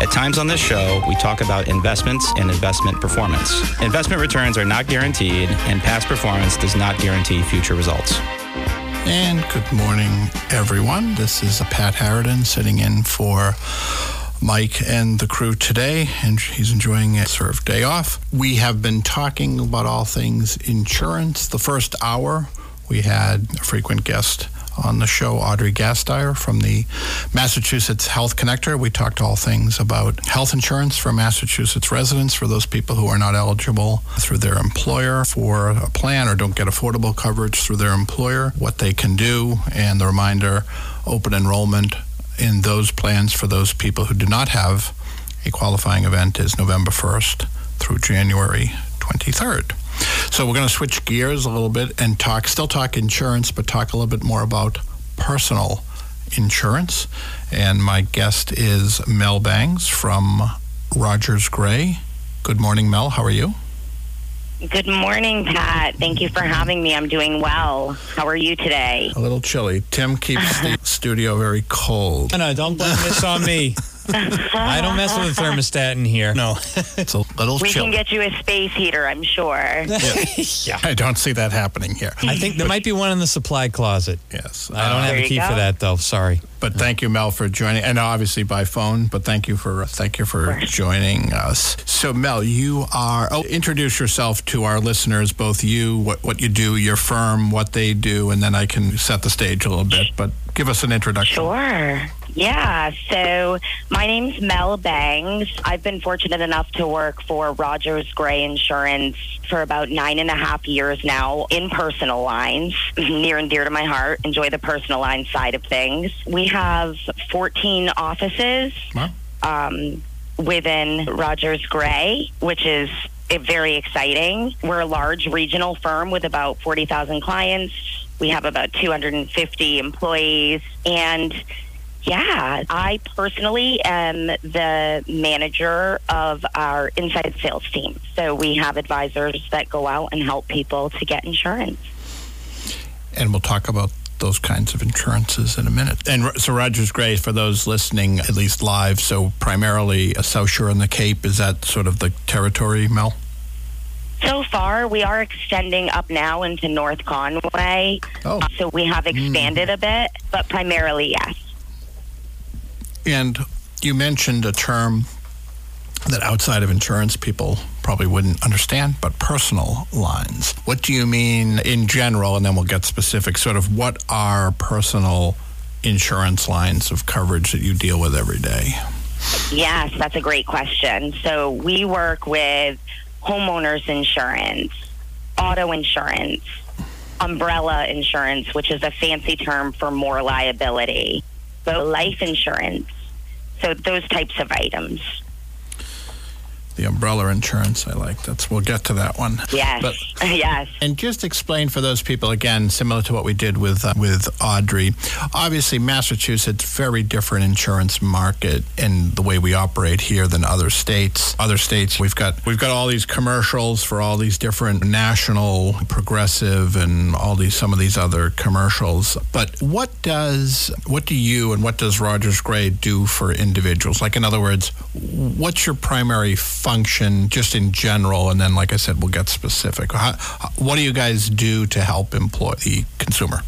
At times on this show, we talk about investments and investment performance. Investment returns are not guaranteed, and past performance does not guarantee future results. And good morning, everyone. This is Pat Harridan sitting in for Mike and the crew today, and he's enjoying a sort of day off. We have been talking about all things insurance. The first hour, we had a frequent guest on the show, Audrey Gasteier from the Massachusetts Health Connector. We talked all things about health insurance for Massachusetts residents, for those people who are not eligible through their employer for a plan or don't get affordable coverage through their employer, what they can do, and the reminder open enrollment in those plans for those people who do not have a qualifying event is November 1st through January 23rd. So we're going to switch gears a little bit and talk, still talk insurance, but talk a little bit more about personal insurance. And my guest is Mel Bangs from Rogers Gray. Good morning, Mel. How are you? Good morning, Pat. Thank you for having me. I'm doing well. How are you today? A little chilly. Tim keeps the studio very cold. No, no, don't blame this on me. I don't mess with a thermostat in here. No, it's a little We chilly. can get you a space heater, I'm sure. yeah. I don't see that happening here. I think there might be one in the supply closet. Yes. I don't have a key for that though. Sorry. But thank you, Mel, for joining, and obviously by phone. But thank you for thank you for joining us. So, Mel, you are. Oh, introduce yourself to our listeners, both you, what what you do, your firm, what they do, and then I can set the stage a little bit. But give us an introduction. Sure. Yeah. So my name's Mel Bangs. I've been fortunate enough to work for Rogers Gray Insurance for about nine and a half years now in personal lines, near and dear to my heart. Enjoy the personal line side of things. We have 14 offices. Wow. um, within Rogers Gray, which is very exciting. We're a large regional firm with about 40,000 clients. We have about 250 employees. And yeah, I personally am the manager of our inside sales team. So we have advisors that go out and help people to get insurance. and we'll talk about those kinds of insurances in a minute. And so Rogers Gray, for those listening, at least live, so primarily South Shore and the Cape, is that sort of the territory, Mel? So far, we are extending up now into North Conway. Oh. So we have mm. expanded a bit, but primarily, yes. And you mentioned a term that outside of insurance people probably wouldn't understand, but personal lines. What do you mean in general? And then we'll get specific. Sort of what are personal insurance lines of coverage that you deal with every day? Yes, that's a great question. So we work with homeowners insurance, auto insurance, umbrella insurance, which is a fancy term for more liability, life insurance. So those types of items. The umbrella insurance, I like. That's we'll get to that one. Yes, But yes. And just explain for those people again, similar to what we did with uh, with Audrey. Obviously, Massachusetts very different insurance market in the way we operate here than other states. Other states, we've got we've got all these commercials for all these different national, progressive, and all these some of these other commercials. But what does what do you and what does Rogers Gray do for individuals? Like in other words, what's your primary function just in general? And then, like I said, we'll get specific. How, what do you guys do to help employ the consumer?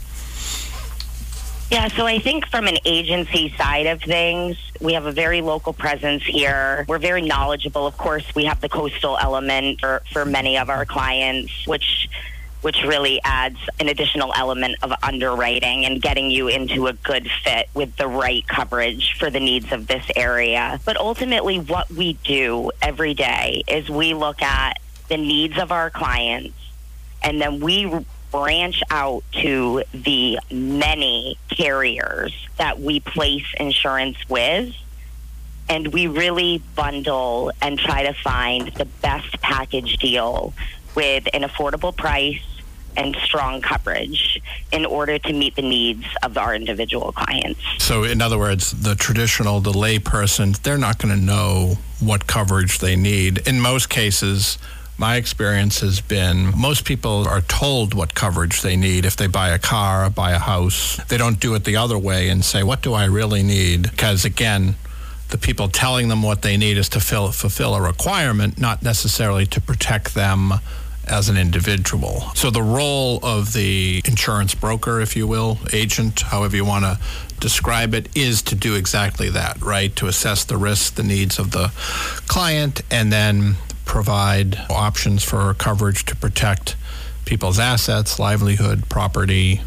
Yeah, so I think from an agency side of things, we have a very local presence here. We're very knowledgeable. Of course, we have the coastal element for, for many of our clients, which which really adds an additional element of underwriting and getting you into a good fit with the right coverage for the needs of this area. But ultimately, what we do every day is we look at the needs of our clients and then we branch out to the many carriers that we place insurance with and we really bundle and try to find the best package deal with an affordable price and strong coverage in order to meet the needs of our individual clients. So, in other words, the traditional, the lay person, they're not going to know what coverage they need. In most cases, my experience has been most people are told what coverage they need if they buy a car buy a house. They don't do it the other way and say, What do I really need? Because, again, the people telling them what they need is to fill, fulfill a requirement, not necessarily to protect them as an individual. So the role of the insurance broker, if you will, agent, however you want to describe it, is to do exactly that, right? To assess the risks, the needs of the client, and then provide options for coverage to protect people's assets, livelihood, property,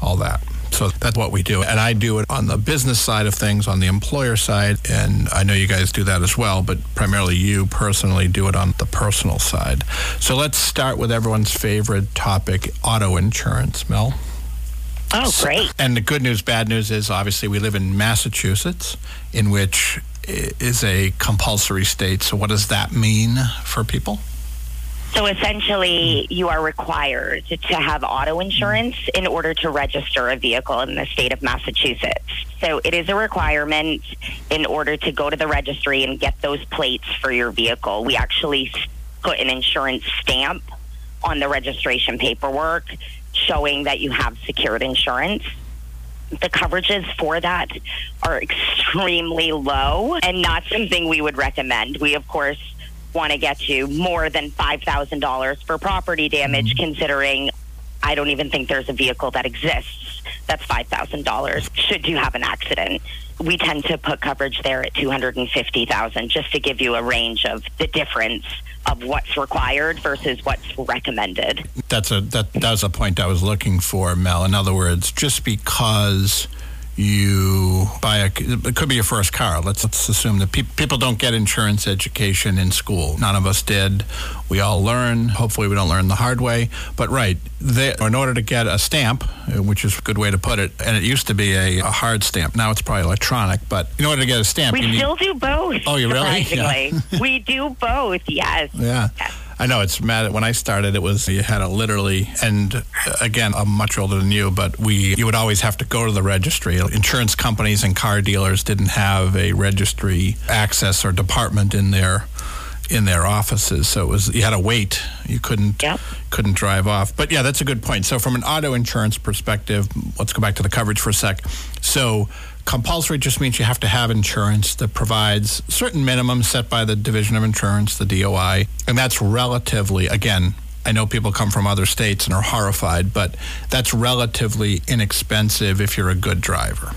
all that. So that's what we do. And I do it on the business side of things, on the employer side. And I know you guys do that as well, but primarily you personally do it on the personal side. So let's start with everyone's favorite topic auto insurance, Mel. Oh, great. And the good news, bad news is obviously we live in Massachusetts, in which is a compulsory state. So, what does that mean for people? So essentially, you are required to have auto insurance in order to register a vehicle in the state of Massachusetts. So it is a requirement in order to go to the registry and get those plates for your vehicle. We actually put an insurance stamp on the registration paperwork showing that you have secured insurance. The coverages for that are extremely low and not something we would recommend. We, of course, want to get you more than $5,000 for property damage, mm-hmm. considering I don't even think there's a vehicle that exists that's $5,000 should you have an accident. We tend to put coverage there at 250,000 just to give you a range of the difference of what's required versus what's recommended. That's a that that was a point I was looking for, Mel. In other words, just because you buy a it could be your first car. Let's, let's assume that pe- people don't get insurance education in school. None of us did. We all learn. Hopefully we don't learn the hard way. But right they, in order to get a stamp uh, which is a good way to put it and it used to be a, a hard stamp. Now it's probably electronic but in order to get a stamp we still need, do both oh you really? Yeah. we do both yes. Yeah. Yes. I know it's mad. When I started, it was you had to literally, and uh, again, I'm much older than you, but we you would always have to go to the registry. Insurance companies and car dealers didn't have a registry access or department in their in their offices, so it was you had to wait. You couldn't yep. couldn't drive off. But yeah, that's a good point. So from an auto insurance perspective, let's go back to the coverage for a sec. So compulsory just means you have to have insurance that provides certain minimums set by the Division of Insurance, the DOI, and that's relatively, again, I know people come from other states and are horrified, but that's relatively inexpensive if you're a good driver.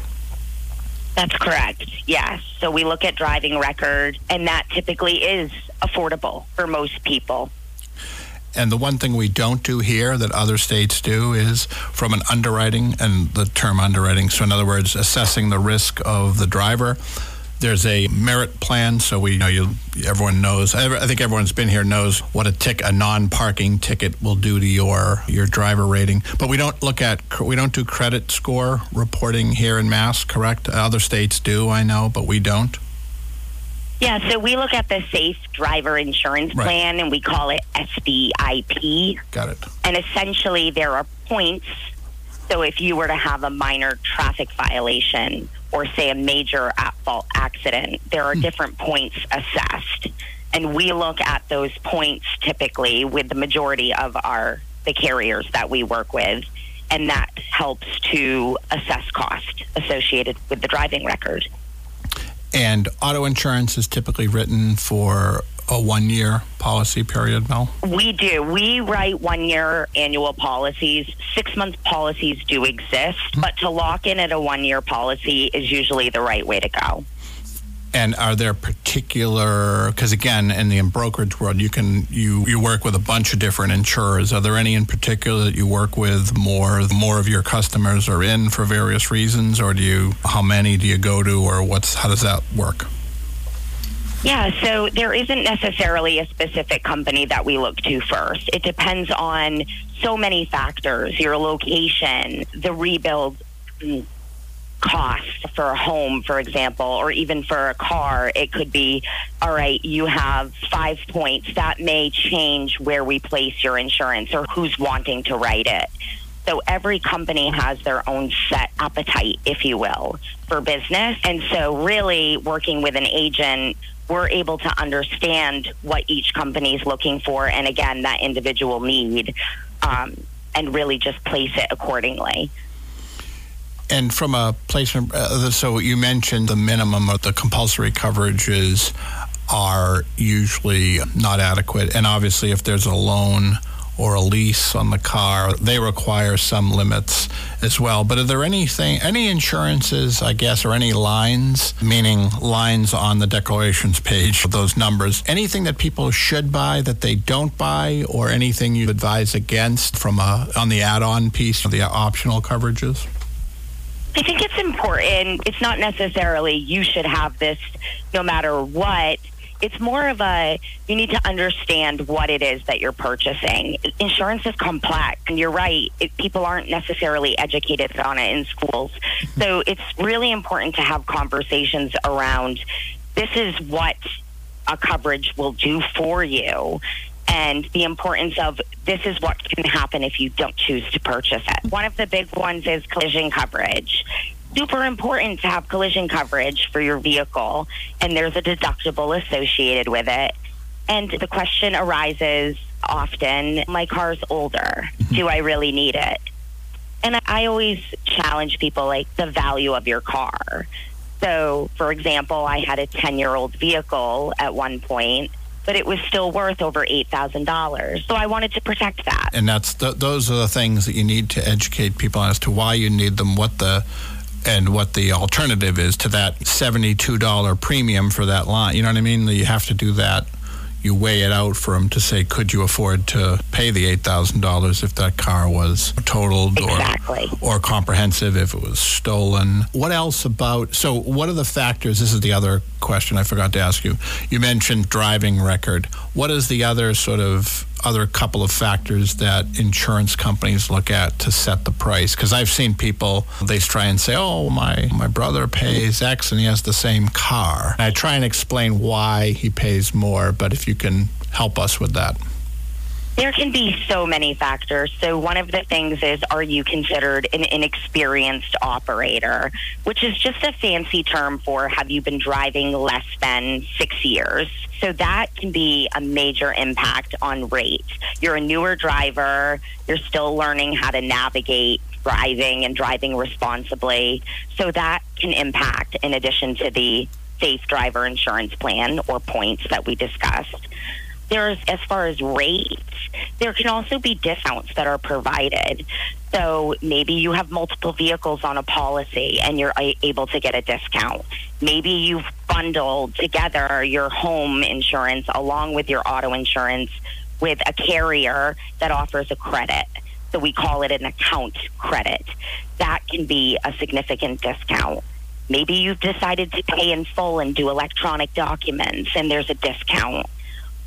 That's correct. Yes. So we look at driving record, and that typically is affordable for most people. And the one thing we don't do here that other states do is from an underwriting and the term underwriting. So, in other words, assessing the risk of the driver. There's a merit plan, so we you know you. Everyone knows. I think everyone's been here knows what a tick, a non-parking ticket, will do to your your driver rating. But we don't look at we don't do credit score reporting here in Mass. Correct? Other states do, I know, but we don't. Yeah, so we look at the Safe Driver Insurance right. Plan and we call it SDIP. Got it. And essentially, there are points. So if you were to have a minor traffic violation or, say, a major at fault accident, there are hmm. different points assessed. And we look at those points typically with the majority of our the carriers that we work with and that helps to assess cost associated with the driving record. And auto insurance is typically written for a one year policy period, Mel? We do. We write one year annual policies. Six month policies do exist, mm-hmm. but to lock in at a one year policy is usually the right way to go. And are there particular? Because again, in the brokerage world, you can you you work with a bunch of different insurers. Are there any in particular that you work with more? More of your customers are in for various reasons, or do you? How many do you go to, or what's how does that work? Yeah, so there isn't necessarily a specific company that we look to first. It depends on so many factors: your location, the rebuild cost for a home, for example, or even for a car. It could be, all right, you have five points. That may change where we place your insurance or who's wanting to write it. So every company has their own set appetite, if you will, for business. And so, really, working with an agent, we're able to understand what each company is looking for, and again, that individual need, um, and really just place it accordingly. And from a placement, uh, so you mentioned the minimum of the compulsory coverages are usually not adequate. And obviously, if there's a loan or a lease on the car, they require some limits as well. But are there anything, any insurances, I guess, or any lines, meaning lines on the declarations page those numbers, anything that people should buy that they don't buy, or anything you advise against from a on the add-on piece the optional coverages? I think it's important. It's not necessarily you should have this no matter what it's more of a you need to understand what it is that you're purchasing. Insurance is complex, and you're right. It, people aren't necessarily educated on it in schools, so it's really important to have conversations around this is what a coverage will do for you. And the importance of this is what can happen if you don't choose to purchase it. One of the big ones is collision coverage super important to have collision coverage for your vehicle, and there's a deductible associated with it. And the question arises often my car's older. Mm-hmm. Do I really need it? And I always challenge people like the value of your car. So, for example, I had a 10 year old vehicle at one point but it was still worth over $8,000. So I wanted to protect that. And that's th- those are the things that you need to educate people as to why you need them, what the and what the alternative is to that $72 premium for that line. You know what I mean? You have to do that. You weigh it out for them to say, could you afford to pay the $8,000 if that car was totaled exactly. or, or comprehensive if it was stolen? What else about, so what are the factors? This is the other question I forgot to ask you. You mentioned driving record. What is the other sort of other couple of factors that insurance companies look at to set the price. Because I've seen people they try and say oh my my brother pays X and he has the same car. And I try and explain why he pays more but if you can help us with that there can be so many factors. So, one of the things is are you considered an inexperienced operator, which is just a fancy term for have you been driving less than six years? So, that can be a major impact on rate. You're a newer driver, you're still learning how to navigate driving and driving responsibly. So, that can impact in addition to the safe driver insurance plan or points that we discussed there's as far as rates, there can also be discounts that are provided. So maybe you have multiple vehicles on a policy and you're able to get a discount. Maybe you've bundled together your home insurance along with your auto insurance with a carrier that offers a credit. So we call it an account credit. That can be a significant discount. Maybe you've decided to pay in full and do electronic documents and there's a discount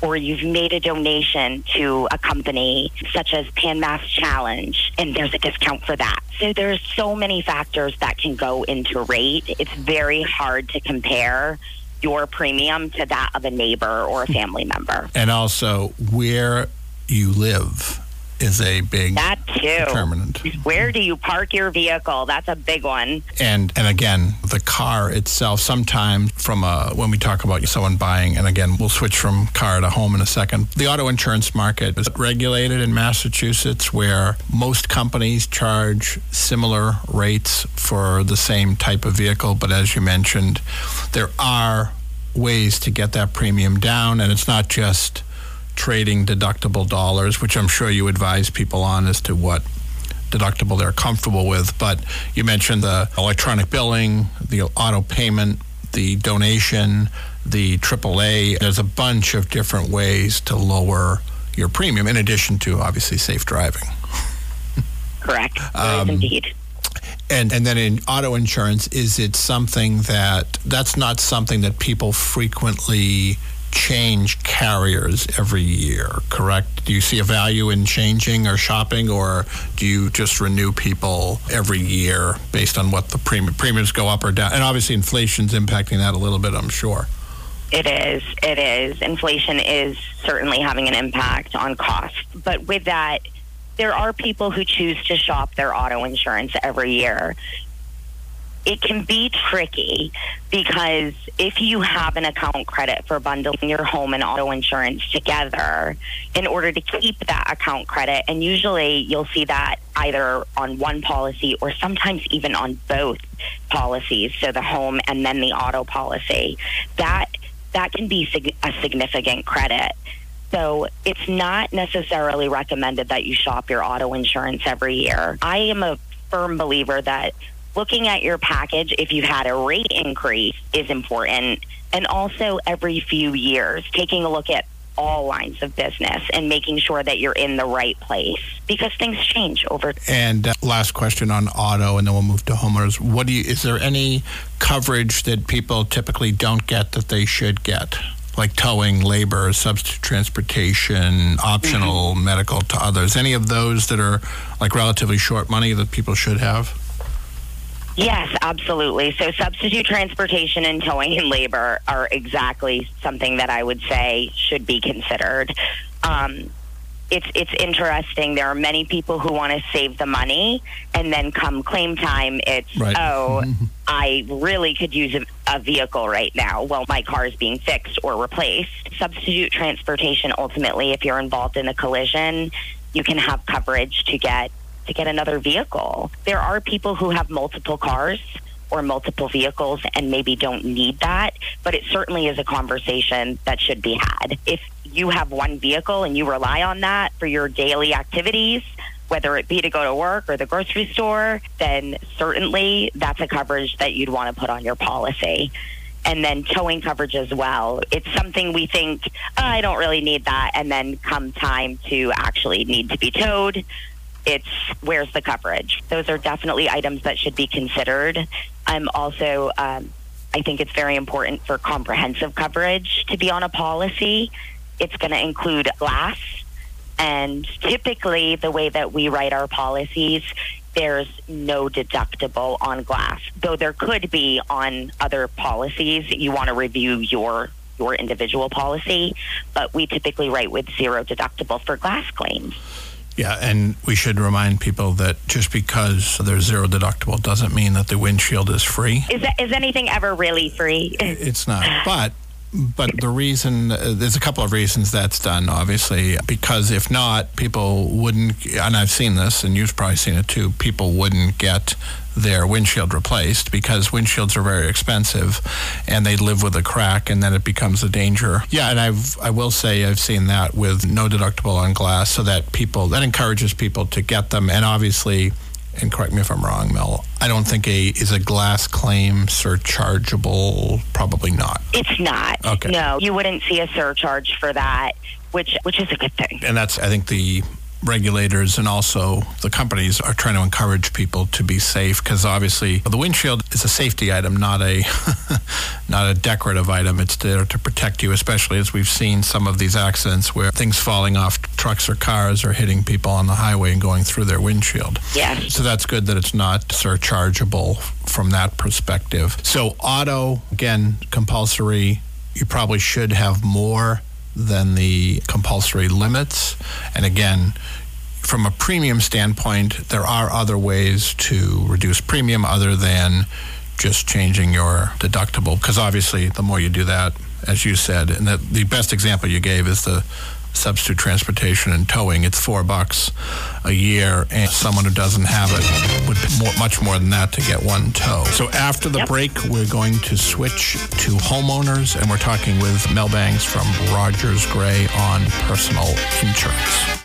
or you've made a donation to a company such as Pan Mass Challenge, and there's a discount for that. So there's so many factors that can go into rate. It's very hard to compare your premium to that of a neighbor or a family member. And also where you live is a big that too. determinant. Where do you park your vehicle? That's a big one. And and again, the car itself. Sometimes from a when we talk about someone buying, and again, we'll switch from car to home in a second. The auto insurance market is regulated in Massachusetts, where most companies charge similar rates for the same type of vehicle. But as you mentioned, there are ways to get that premium down, and it's not just trading deductible dollars, which I'm sure you advise people on as to what deductible they're comfortable with. But you mentioned the electronic billing, the auto payment, the donation, the AAA. There's a bunch of different ways to lower your premium, in addition to obviously safe driving. Correct. Um, indeed. And and then in auto insurance, is it something that that's not something that people frequently change carriers every year, correct? Do you see a value in changing or shopping, or do you just renew people every year based on what the premium, premiums go up or down? And obviously, inflation's impacting that a little bit, I'm sure. It is. It is. Inflation is certainly having an impact on cost. But with that, there are people who choose to shop their auto insurance every year. It can be tricky because if you have an account credit for bundling your home and auto insurance together, in order to keep that account credit, and usually you'll see that either on one policy or sometimes even on both policies, so the home and then the auto policy, that that can be sig- a significant credit. So it's not necessarily recommended that you shop your auto insurance every year. I am a firm believer that looking at your package if you've had a rate increase is important. And also every few years taking a look at all lines of business and making sure that you're in the right place because things change over and uh, last question on auto and then we'll move to homeowners. What do you is there any coverage that people typically don't get that they should get? Like towing labor substitute transportation optional mm-hmm. medical to others? Any of those that are like relatively short money that people should have Yes, absolutely. So substitute transportation and towing and labor are exactly something that I would say should be considered. Um, it's it's interesting. There are many people who want to save the money, and then come claim time, it's right. oh, mm-hmm. I really could use a, a vehicle right now. Well, my car is being fixed or replaced. Substitute transportation. Ultimately, if you're involved in a collision, you can have coverage to get to get another vehicle. There are people who have multiple cars or multiple vehicles and maybe don't need that, but it certainly is a conversation that should be had. If you have one vehicle and you rely on that for your daily activities, whether it be to go to work or the grocery store, then certainly that's a coverage that you'd want to put on your policy. And then towing coverage as well. It's something we think, oh, I don't really need that. And then come time to actually need to be towed, it's where's the coverage. Those are definitely items that should be considered. I'm also, um, I think it's very important for comprehensive coverage to be on a policy. It's going to include glass. And typically, the way that we write our policies, there's no deductible on glass, though there could be on other policies. You want to review your your individual policy, but we typically write with zero deductible for glass claims. Yeah, and we should remind people that just because there's zero deductible doesn't mean that the windshield is free. Is, that, is anything ever really free? it's not. But but the reason there's a couple of reasons that's done obviously because if not people wouldn't and i've seen this and you've probably seen it too people wouldn't get their windshield replaced because windshields are very expensive and they live with a crack and then it becomes a danger. Yeah, and I've I will say I've seen that with no deductible on glass so that people that encourages people to get them and obviously and correct me if I'm wrong, Mel. I don't think a is a glass claim surchargeable. Probably not. It's not. Okay. No, you wouldn't see a surcharge for that, which which is a good thing. And that's I think the regulators and also the companies are trying to encourage people to be safe because obviously the windshield is a safety item, not a not a decorative item. It's there to protect you, especially as we've seen some of these accidents where things falling off trucks or cars are hitting people on the highway and going through their windshield. Yeah. So that's good that it's not surchargeable from that perspective. So auto again compulsory. You probably should have more than the compulsory limits. And again, from a premium standpoint, there are other ways to reduce premium other than just changing your deductible. Because obviously, the more you do that, as you said, and the, the best example you gave is the substitute transportation and towing. It's four bucks a year, and someone who doesn't have it would pay more, much more than that to get one tow. So after the yep. break, we're going to switch to homeowners, and we're talking with Mel Bangs from Rogers Gray on personal insurance.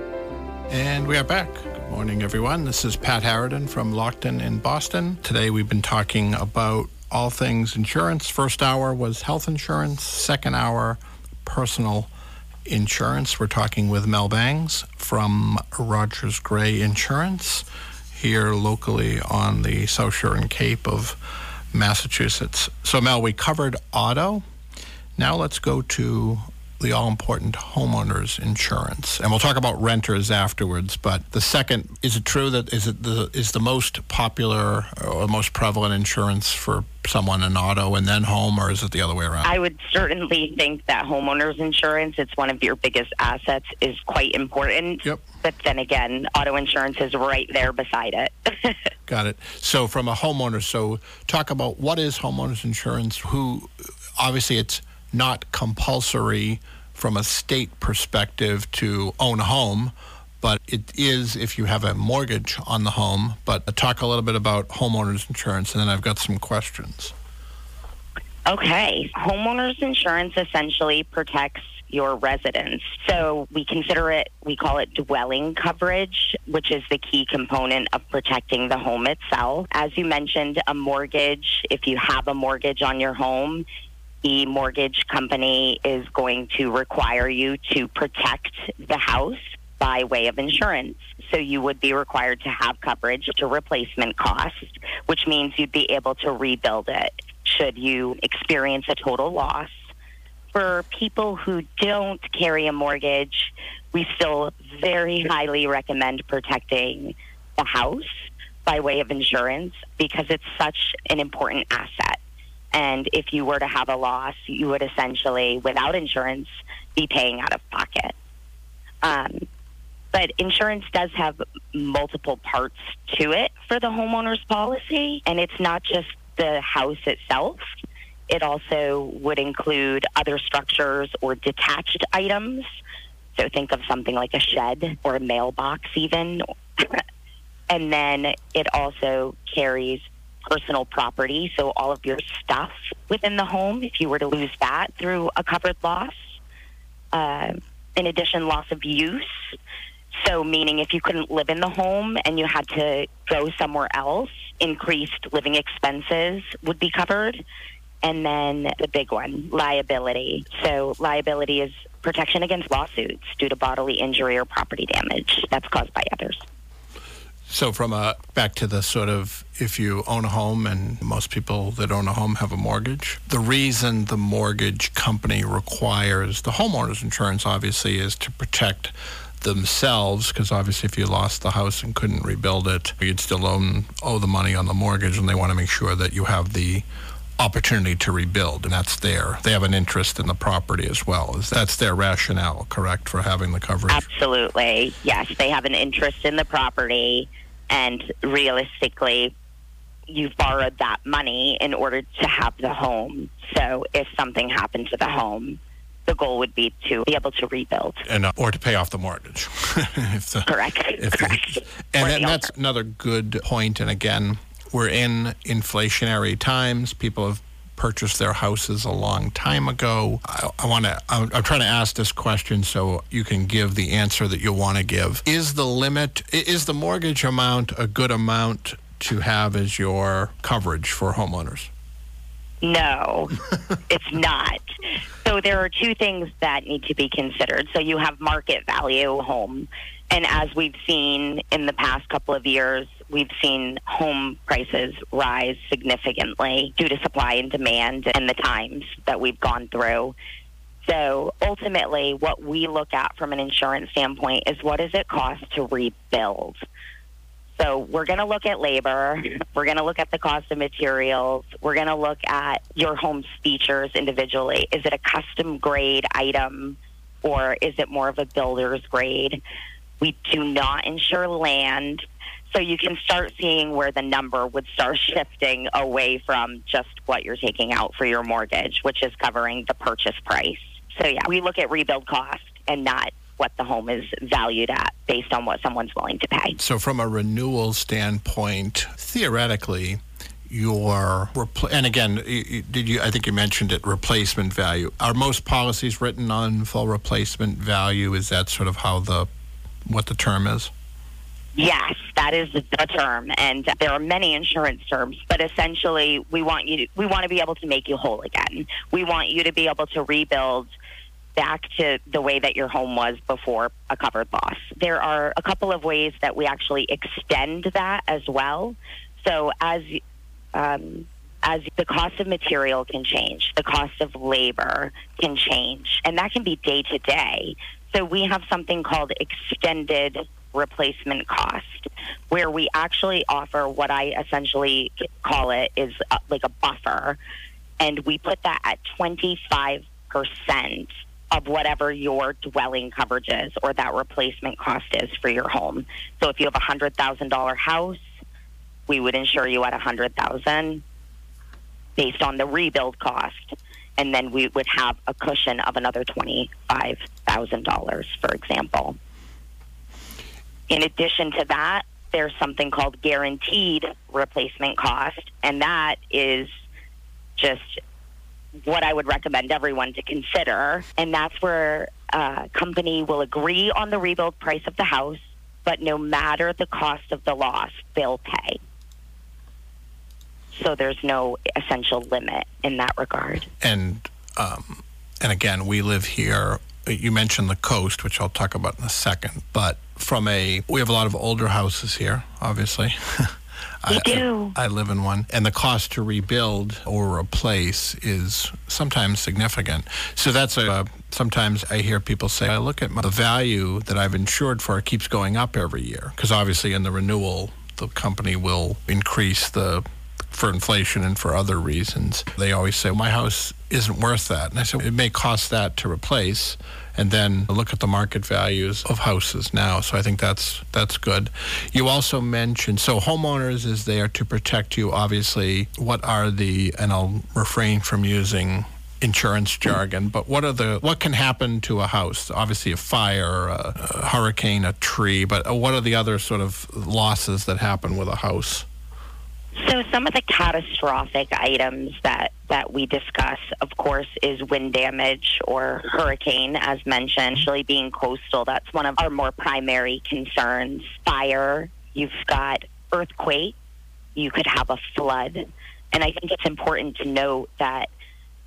And we are back. Good morning, everyone. This is Pat Harridan from Lockton in Boston. Today we've been talking about all things insurance. First hour was health insurance, second hour, personal insurance. We're talking with Mel Bangs from Rogers Gray Insurance here locally on the South Shore and Cape of Massachusetts. So, Mel, we covered auto. Now let's go to the all important homeowners insurance, and we'll talk about renters afterwards. But the second, is it true that is it the is the most popular or most prevalent insurance for someone an auto and then home, or is it the other way around? I would certainly think that homeowners insurance, it's one of your biggest assets, is quite important. Yep. But then again, auto insurance is right there beside it. Got it. So from a homeowner, so talk about what is homeowners insurance? Who, obviously, it's not compulsory from a state perspective to own a home, but it is if you have a mortgage on the home. But talk a little bit about homeowners insurance, and then I've got some questions. Okay. Homeowners insurance essentially protects your residence. So we consider it, we call it dwelling coverage, which is the key component of protecting the home itself. As you mentioned, a mortgage, if you have a mortgage on your home, the mortgage company is going to require you to protect the house by way of insurance. So you would be required to have coverage to replacement cost, which means you'd be able to rebuild it should you experience a total loss. For people who don't carry a mortgage, we still very highly recommend protecting the house by way of insurance because it's such an important asset. And if you were to have a loss, you would essentially, without insurance, be paying out of pocket. Um, but insurance does have multiple parts to it for the homeowner's policy, and it's not just the house itself. It also would include other structures or detached items. So think of something like a shed or a mailbox, even. and then it also carries personal property, so all of your stuff within the home, if you were to lose that through a covered loss. Uh, in addition, loss of use. So, meaning if you couldn't live in the home and you had to go somewhere else, increased living expenses would be covered. And then the big one, liability. So, liability is protection against lawsuits due to bodily injury or property damage that's caused by others. So, from a back to the sort of if you own a home, and most people that own a home have a mortgage, the reason the mortgage company requires the homeowner's insurance obviously is to protect themselves because obviously if you lost the house and couldn't rebuild it you'd still own owe the money on the mortgage and they want to make sure that you have the opportunity to rebuild and that's there they have an interest in the property as well is that's their rationale correct for having the coverage absolutely yes they have an interest in the property and realistically, you've borrowed that money in order to have the home. So if something happened to the home, the goal would be to be able to rebuild and uh, or to pay off the mortgage. if the, Correct. If Correct. The, and, that's another good point. And again, we're in inflationary times. People have purchased their houses a long time ago. I, I want to. I'm, I'm, trying to ask this question so you can give the answer that you want to give. Is the limit? Is the mortgage amount a good amount to have as your coverage for homeowners? No, it's not. So there are two things that need to be considered. So you have market value home. And as we've seen in the past couple of years, we've seen home prices rise significantly due to supply and demand and the times that we've gone through. So ultimately, what we look at from an insurance standpoint is what does it cost to rebuild? So we're going to look at labor. We're going to look at the cost of materials. We're going to look at your home's features individually. Is it a custom grade item or is it more of a builder's grade? We do not insure land. So you can start seeing where the number would start shifting away from just what you're taking out for your mortgage, which is covering the purchase price. So yeah, we look at rebuild cost and not what the home is valued at based on what someone's willing to pay. So, from a renewal standpoint, theoretically, your and again, did you? I think you mentioned it. Replacement value. Are most policies written on full replacement value? Is that sort of how the what the term is? Yes, that is the term, and there are many insurance terms. But essentially, we want you. To, we want to be able to make you whole again. We want you to be able to rebuild back to the way that your home was before a covered loss. There are a couple of ways that we actually extend that as well. So as um, as the cost of material can change, the cost of labor can change, and that can be day to day. So we have something called extended replacement cost, where we actually offer what I essentially call it is uh, like a buffer, and we put that at 25 percent of whatever your dwelling coverage is or that replacement cost is for your home. So if you have a hundred thousand dollar house, we would insure you at a hundred thousand based on the rebuild cost, and then we would have a cushion of another twenty five thousand dollars, for example. In addition to that, there's something called guaranteed replacement cost, and that is just what I would recommend everyone to consider. And that's where a company will agree on the rebuild price of the house, but no matter the cost of the loss, they'll pay. So there's no essential limit in that regard. And um, and again, we live here. You mentioned the coast, which I'll talk about in a second. But from a, we have a lot of older houses here, obviously. We I, do. I, I, live in one, and the cost to rebuild or replace is sometimes significant. So that's a. Uh, sometimes I hear people say, "I look at my, the value that I've insured for; it keeps going up every year." Because obviously, in the renewal, the company will increase the for inflation and for other reasons. They always say, "My house isn't worth that," and I said, "It may cost that to replace." And then look at the market values of houses now. So I think that's that's good. You also mentioned so homeowners is there to protect you. Obviously, what are the and I'll refrain from using insurance jargon, but what are the what can happen to a house? Obviously, a fire, a, a hurricane, a tree, but what are the other sort of losses that happen with a house? So some of the catastrophic items that, that we discuss, of course, is wind damage or hurricane, as mentioned. Mm-hmm. Actually being coastal, that's one of our more primary concerns. Fire, you've got earthquake, you could have a flood. And I think it's important to note that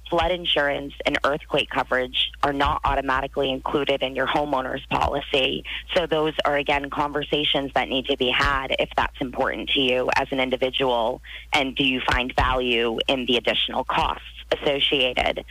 flood insurance and earthquake coverage are not automatically included in your homeowner's policy. So those are again conversations that need to be had if that's important to you as an individual and do you find value in the additional costs associated.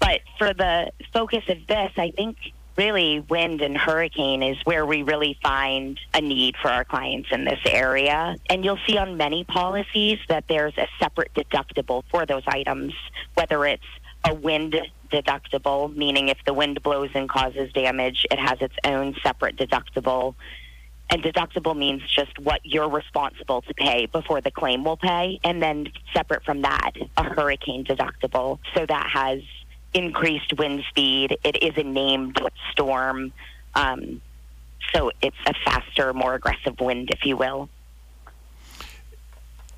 But for the focus of this, I think really wind and hurricane is where we really find a need for our clients in this area. And you'll see on many policies that there's a separate deductible for those items, whether it's a wind deductible, meaning if the wind blows and causes damage, it has its own separate deductible. And deductible means just what you're responsible to pay before the claim will pay. And then separate from that, a hurricane deductible. So that has increased wind speed. It is a named storm. Um, so it's a faster, more aggressive wind, if you will.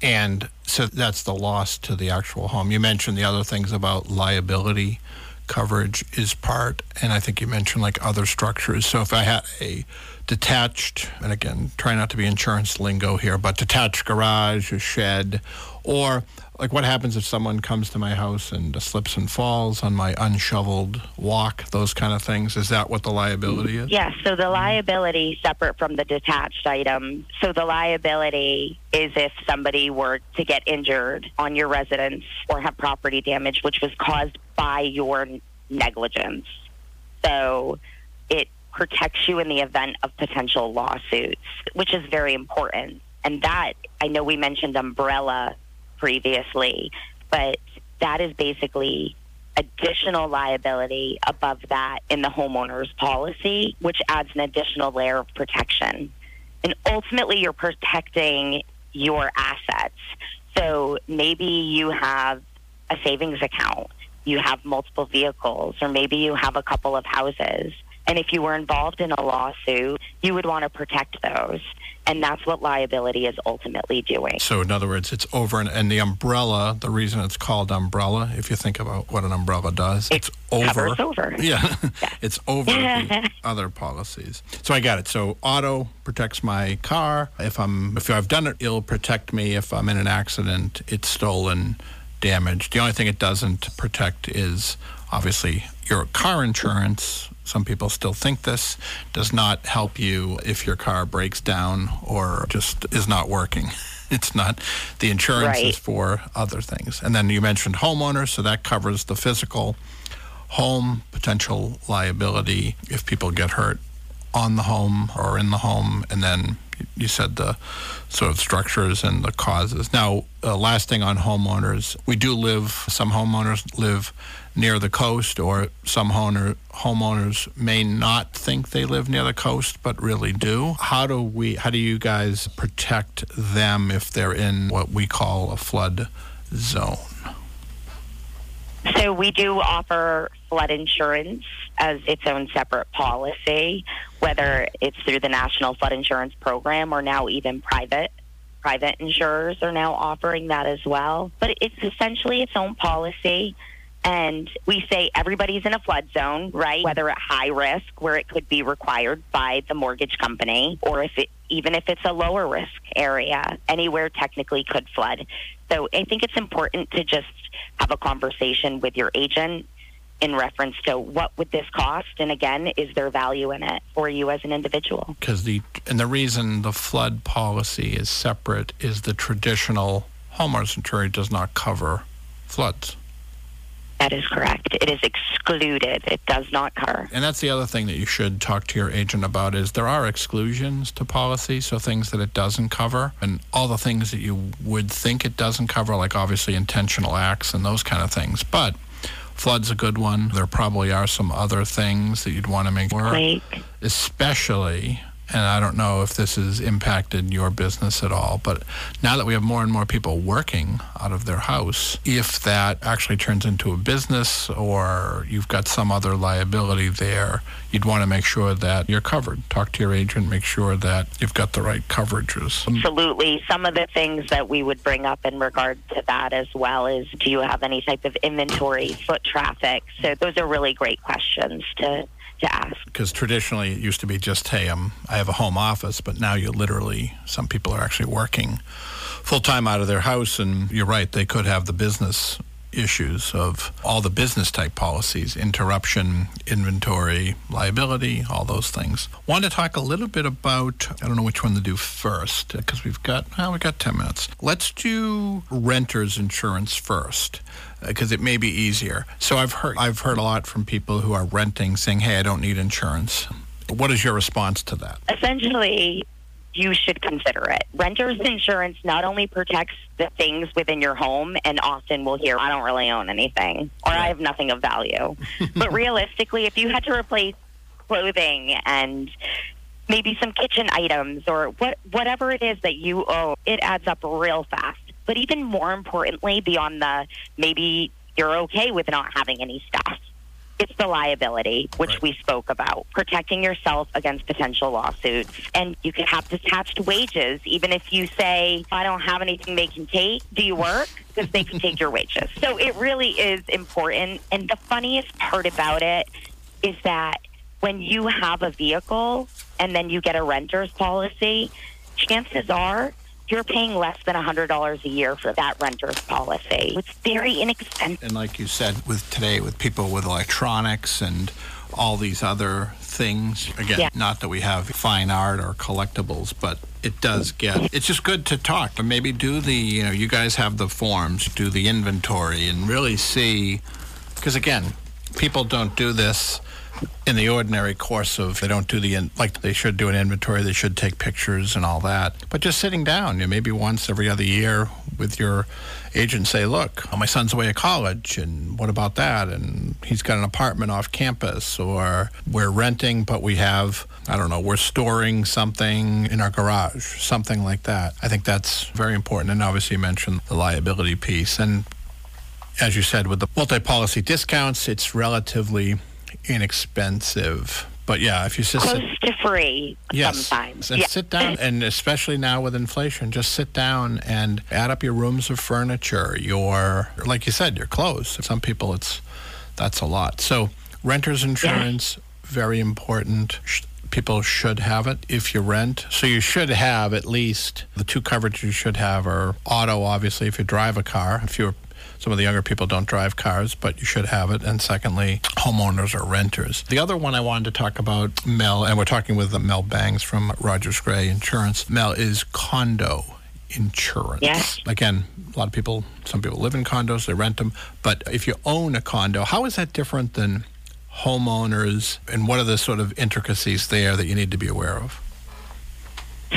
And so that's the loss to the actual home. You mentioned the other things about liability coverage is part, and I think you mentioned like other structures. So if I had a detached, and again, try not to be insurance lingo here, but detached garage, a shed, or like what happens if someone comes to my house and slips and falls on my unshoveled walk, those kind of things? Is that what the liability is? Yes. So the liability separate from the detached item. So the liability is if somebody were to get injured on your residence or have property damage, which was caused by your negligence. So it protects you in the event of potential lawsuits, which is very important. And that, I know we mentioned umbrella previously, but that is basically additional liability above that in the homeowner's policy, which adds an additional layer of protection. And ultimately, you're protecting your assets. So maybe you have a savings account, you have multiple vehicles, or maybe you have a couple of houses. And if you were involved in a lawsuit, you would want to protect those. And that's what liability is ultimately doing. So, in other words, it's over, and, and the umbrella, the reason it's called umbrella, if you think about what an umbrella does, It it's over. over. Yeah, it's over the other policies. So I got it. So auto protects my car. If I'm if I've done it, it'll protect me. If I'm in an accident, it's stolen, damaged. The only thing it doesn't protect is obviously your car insurance. Some people still think this does not help you if your car breaks down or just is not working. It's not. The insurance Right. is for other things. And then you mentioned homeowners, so that covers the physical home potential liability if people get hurt on the home or in the home, and then you said the sort of structures and the causes. Now, uh, last thing on homeowners, we do live. Some homeowners live near the coast, or some homeowner, homeowners may not think they live near the coast, but really do. How do we? How do you guys protect them if they're in what we call a flood zone? So we do offer flood insurance as its own separate policy, whether it's through the National Flood Insurance Program or now even private. Private insurers are now offering that as well. But it's essentially its own policy. And we say everybody's in a flood zone, right? Whether at high risk, where it could be required by the mortgage company, or if it, even if it's a lower risk area, anywhere technically could flood. So I think it's important to just have a conversation with your agent in reference to what would this cost, and again, is there value in it for you as an individual? because the and the reason the flood policy is separate is the traditional homeowners insurance does not cover floods. That is correct. It is excluded. It does not cover. And that's the other thing that you should talk to your agent about is there are exclusions to policy, so things that it doesn't cover and all the things that you would think it doesn't cover like obviously intentional acts and those kind of things. But flood's a good one. There probably are some other things that you'd want to make sure especially, and I don't know if this has impacted your business at all, but now that we have more and more people working out of their house, if that actually turns into a business or you've got some other liability there, you'd want to make sure that you're covered. Talk to your agent, make sure that you've got the right coverages. Absolutely. Some of the things that we would bring up in regard to that as well is do you have any type of inventory, foot traffic? So those are really great questions to, Because traditionally it used to be just, hey, um, I have a home office, but now you literally, some people are actually working full time out of their house. And you're right, they could have the business issues of all the business type policies interruption, inventory, liability, all those things. Want to talk a little bit about, I don't know which one to do first because we've got, well, we've got 10 minutes. Let's do renter's insurance first because it may be easier. So I've heard I've heard a lot from people who are renting saying, "Hey, I don't need insurance." What is your response to that? essentially you should consider it. Renter's insurance not only protects the things within your home, and often we'll hear, I don't really own anything, or I have nothing of value. but realistically, if you had to replace clothing and maybe some kitchen items or what, whatever it is that you own, it adds up real fast. But even more importantly, beyond the maybe you're okay with not having any stuff, it's the liability, which Right. we spoke about, protecting yourself against potential lawsuits. And you can have detached wages, even if you say, I don't have anything they can take. Do you work? Because they can take your wages. So it really is important. And the funniest part about it is that when you have a vehicle and then you get a renter's policy, chances are you're paying less than $100 a year for that renter's policy. It's very inexpensive. And like you said, with today, with people with electronics and all these other things, again, Yeah. not that we have fine art or collectibles, but it does get. It's just good to talk. And maybe do the, you know, you guys have the forms, do the inventory, and really see, because again. people don't do this in the ordinary course of they don't do the in, like they should do an inventory they should take pictures and all that. But just sitting down you know, maybe once every other year with your agent say look oh, my son's away at college and what about that? And he's got an apartment off campus or we're renting but we have i don't know we're storing something in our garage something like that. I think that's very important. And obviously you mentioned the liability piece. And as you said, with the multi-policy discounts, it's relatively inexpensive. But yeah, if you just Close sit, to free yes, sometimes. and Yeah. sit down, and especially now with inflation, just sit down and add up your rooms of furniture, your like you said, your clothes. Some people, it's that's a lot. So renters insurance very important. People should have it if you rent. So you should have at least the two coverages you should have are auto, obviously, if you drive a car. If you're some of the younger people don't drive cars, but you should have it. And secondly, homeowners or renters. The other one I wanted to talk about, Mel, and we're talking with uh, Mel Bangs from Rogers Gray Insurance. Mel is condo insurance. Yes. Again, a lot of people, some people live in condos, they rent them. But if you own a condo, how is that different than homeowners? And what are the sort of intricacies there that you need to be aware of?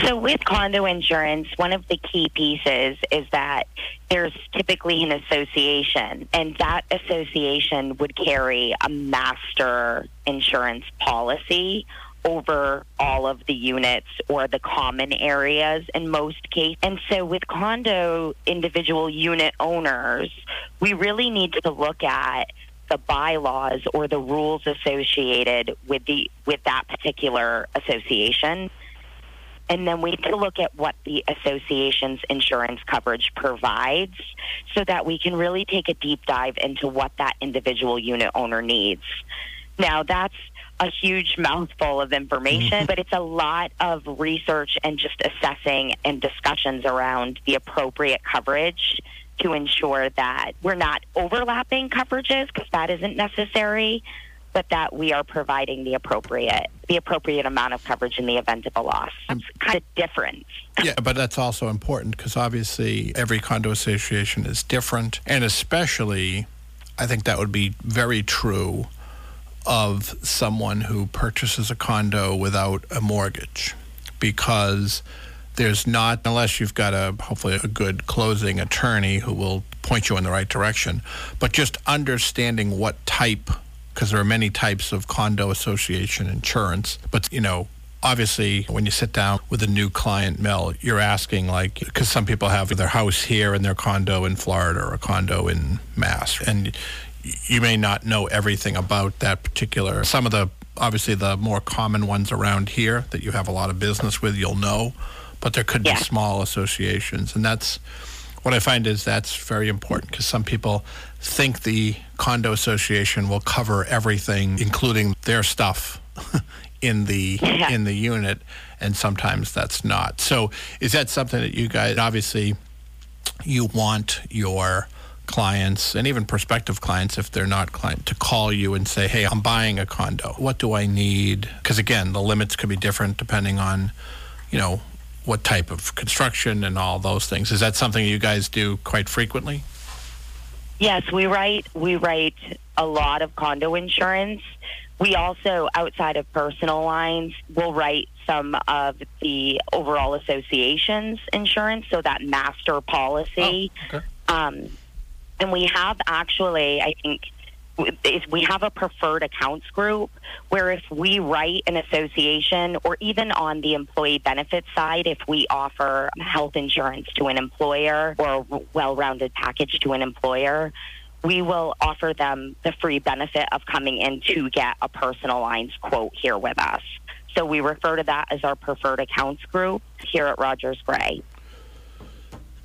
So, with condo insurance, one of the key pieces is that there's typically an association, and that association would carry a master insurance policy over all of the units or the common areas in most cases. And so, with condo individual unit owners, we really need to look at the bylaws or the rules associated with the with that particular association and then we need to look at what the association's insurance coverage provides so that we can really take a deep dive into what that individual unit owner needs. Now, that's a huge mouthful of information, mm-hmm. but it's a lot of research and just assessing and discussions around the appropriate coverage to ensure that we're not overlapping coverages because that isn't necessary but that we are providing the appropriate the appropriate amount of coverage in the event of a loss. That's mm. kind of different. Yeah, but that's also important because obviously every condo association is different. And especially, I think that would be very true of someone who purchases a condo without a mortgage because there's not, unless you've got a hopefully a good closing attorney who will point you in the right direction, but just understanding what type because there are many types of condo association insurance. But, you know, obviously when you sit down with a new client, Mel, you're asking like, because some people have their house here and their condo in Florida or a condo in Mass. And you may not know everything about that particular, some of the, obviously the more common ones around here that you have a lot of business with, you'll know. But there could Yeah. be small associations. And that's, what I find is that's very important because some people think the condo association will cover everything, including their stuff in the Yeah. in the unit, and sometimes that's not. So, is that something that you guys obviously you want your clients and even prospective clients if they're not client to call you and say hey i'm buying a condo what do i need because again the limits could be different depending on you know what type of construction and all those things is that something you guys do quite frequently Yes, we write we write a lot of condo insurance. We also, outside of personal lines, will write some of the overall association's insurance, so that master policy. okay. Um, and we have actually, I think, is we have a preferred accounts group where if we write an association or even on the employee benefit side, if we offer health insurance to an employer or a well-rounded package to an employer, we will offer them the free benefit of coming in to get a personal lines quote here with us. So we refer to that as our preferred accounts group here at Rogers Gray.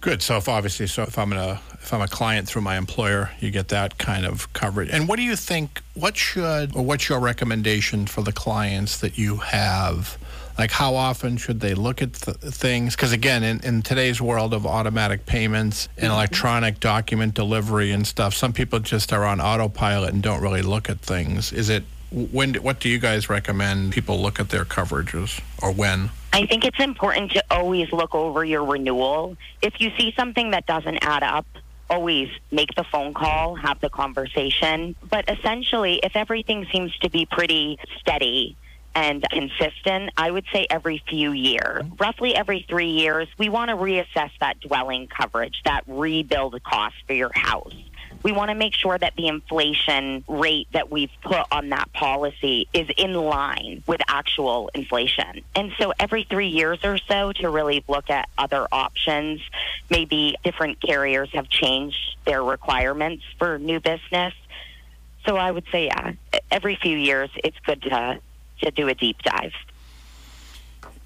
Good. So if obviously, so if I'm gonna if I'm a client through my employer, you get that kind of coverage. And what do you think? What should or what's your recommendation for the clients that you have? Like how often should they look at th- things? Because again, in, in today's world of automatic payments and mm-hmm. electronic document delivery and stuff, some people just are on autopilot and don't really look at things. Is it when? What do you guys recommend people look at their coverages or when? I think it's important to always look over your renewal. If you see something that doesn't add up, always make the phone call, have the conversation. But essentially, if everything seems to be pretty steady, and consistent, I would say every few years. Roughly every three years, we want to reassess that dwelling coverage, that rebuild cost for your house. We want to make sure that the inflation rate that we've put on that policy is in line with actual inflation. And so every three years or so to really look at other options. Maybe different carriers have changed their requirements for new business. So I would say, yeah, every few years, it's good to to do a deep dive.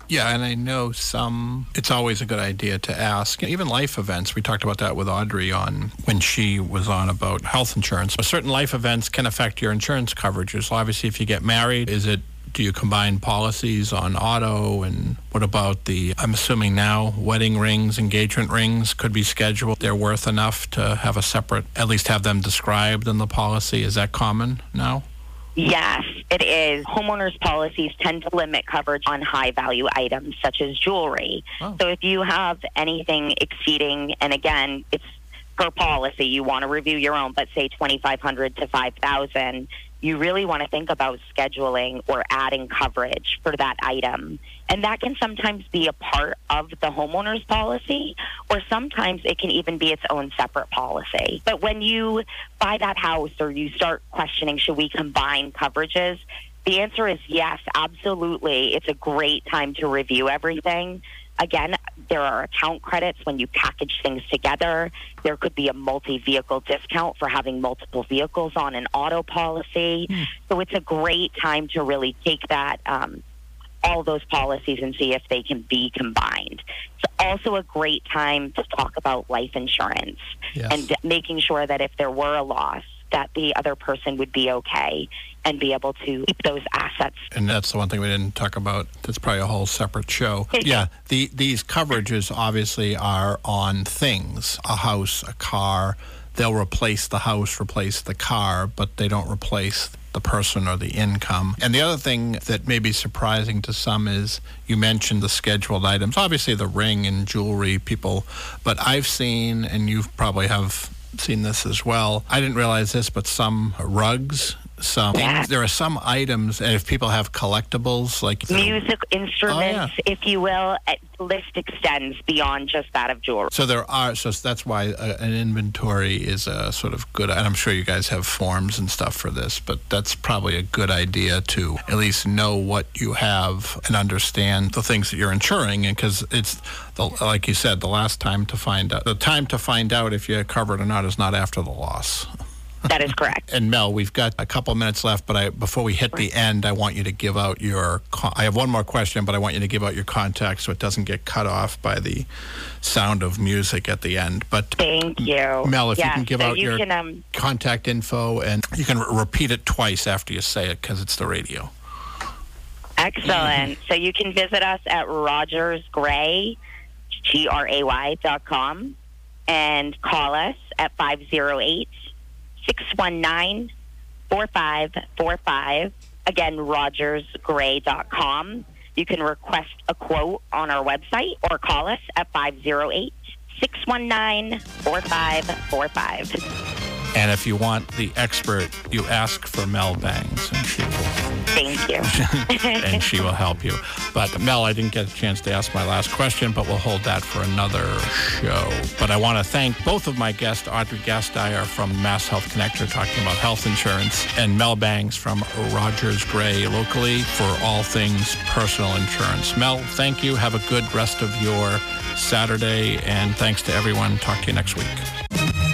Yeah, and I know some, it's always a good idea to ask. Even life events, we talked about that with Audrey on when she was on about health insurance. But Certain life events can affect your insurance coverages. So obviously, if you get married, is it do you combine policies on auto and what about the i'm assuming now wedding rings engagement rings could be scheduled they're worth enough to have a separate at least have them described in the policy is that common now Yes, it is. Homeowners policies tend to limit coverage on high value items such as jewelry. Oh. So if you have anything exceeding, and again, it's per policy, you want to review your own, but say 2500 to 5000 you really want to think about scheduling or adding coverage for that item. And that can sometimes be a part of the homeowner's policy, or sometimes it can even be its own separate policy. But when you buy that house or you start questioning, should we combine coverages? The answer is yes, absolutely. It's a great time to review everything. Again, there are account credits when you package things together. There could be a multi vehicle discount for having multiple vehicles on an auto policy. Mm. So it's a great time to really take that. Um, all those policies and see if they can be combined. It's also a great time to talk about life insurance yes. and making sure that if there were a loss, that the other person would be okay and be able to keep those assets. And that's the one thing we didn't talk about. That's probably a whole separate show. yeah, the, these coverages obviously are on things a house, a car. They'll replace the house, replace the car, but they don't replace the person or the income. And the other thing that may be surprising to some is you mentioned the scheduled items. Obviously, the ring and jewelry, people, but I've seen, and you probably have seen this as well. I didn't realize this, but some rugs some things. There are some items, and if people have collectibles like music instruments, oh, yeah. if you will, the list extends beyond just that of jewelry. So there are. So that's why uh, an inventory is a sort of good. And I'm sure you guys have forms and stuff for this, but that's probably a good idea to at least know what you have and understand the things that you're insuring. And because it's the, like you said, the last time to find out, the time to find out if you're covered or not is not after the loss. That is correct. and Mel, we've got a couple minutes left, but I, before we hit the end, I want you to give out your. I have one more question, but I want you to give out your contact so it doesn't get cut off by the sound of music at the end. But thank you, Mel. If you can give so out you your can, um, contact info and you can re- repeat it twice after you say it because it's the radio. Excellent. so you can visit us at Rogers Gray, G R A Y dot com, and call us at 508 619 4545. Again, rogersgray.com. You can request a quote on our website or call us at 508 619 4545. And if you want the expert, you ask for Mel Bangs, and she will Thank you. and she will help you. But Mel, I didn't get a chance to ask my last question, but we'll hold that for another show. But I want to thank both of my guests, Audrey Gasteier from Mass Health Connector, talking about health insurance, and Mel Bangs from Rogers Gray locally for all things personal insurance. Mel, thank you. Have a good rest of your Saturday, and thanks to everyone. Talk to you next week.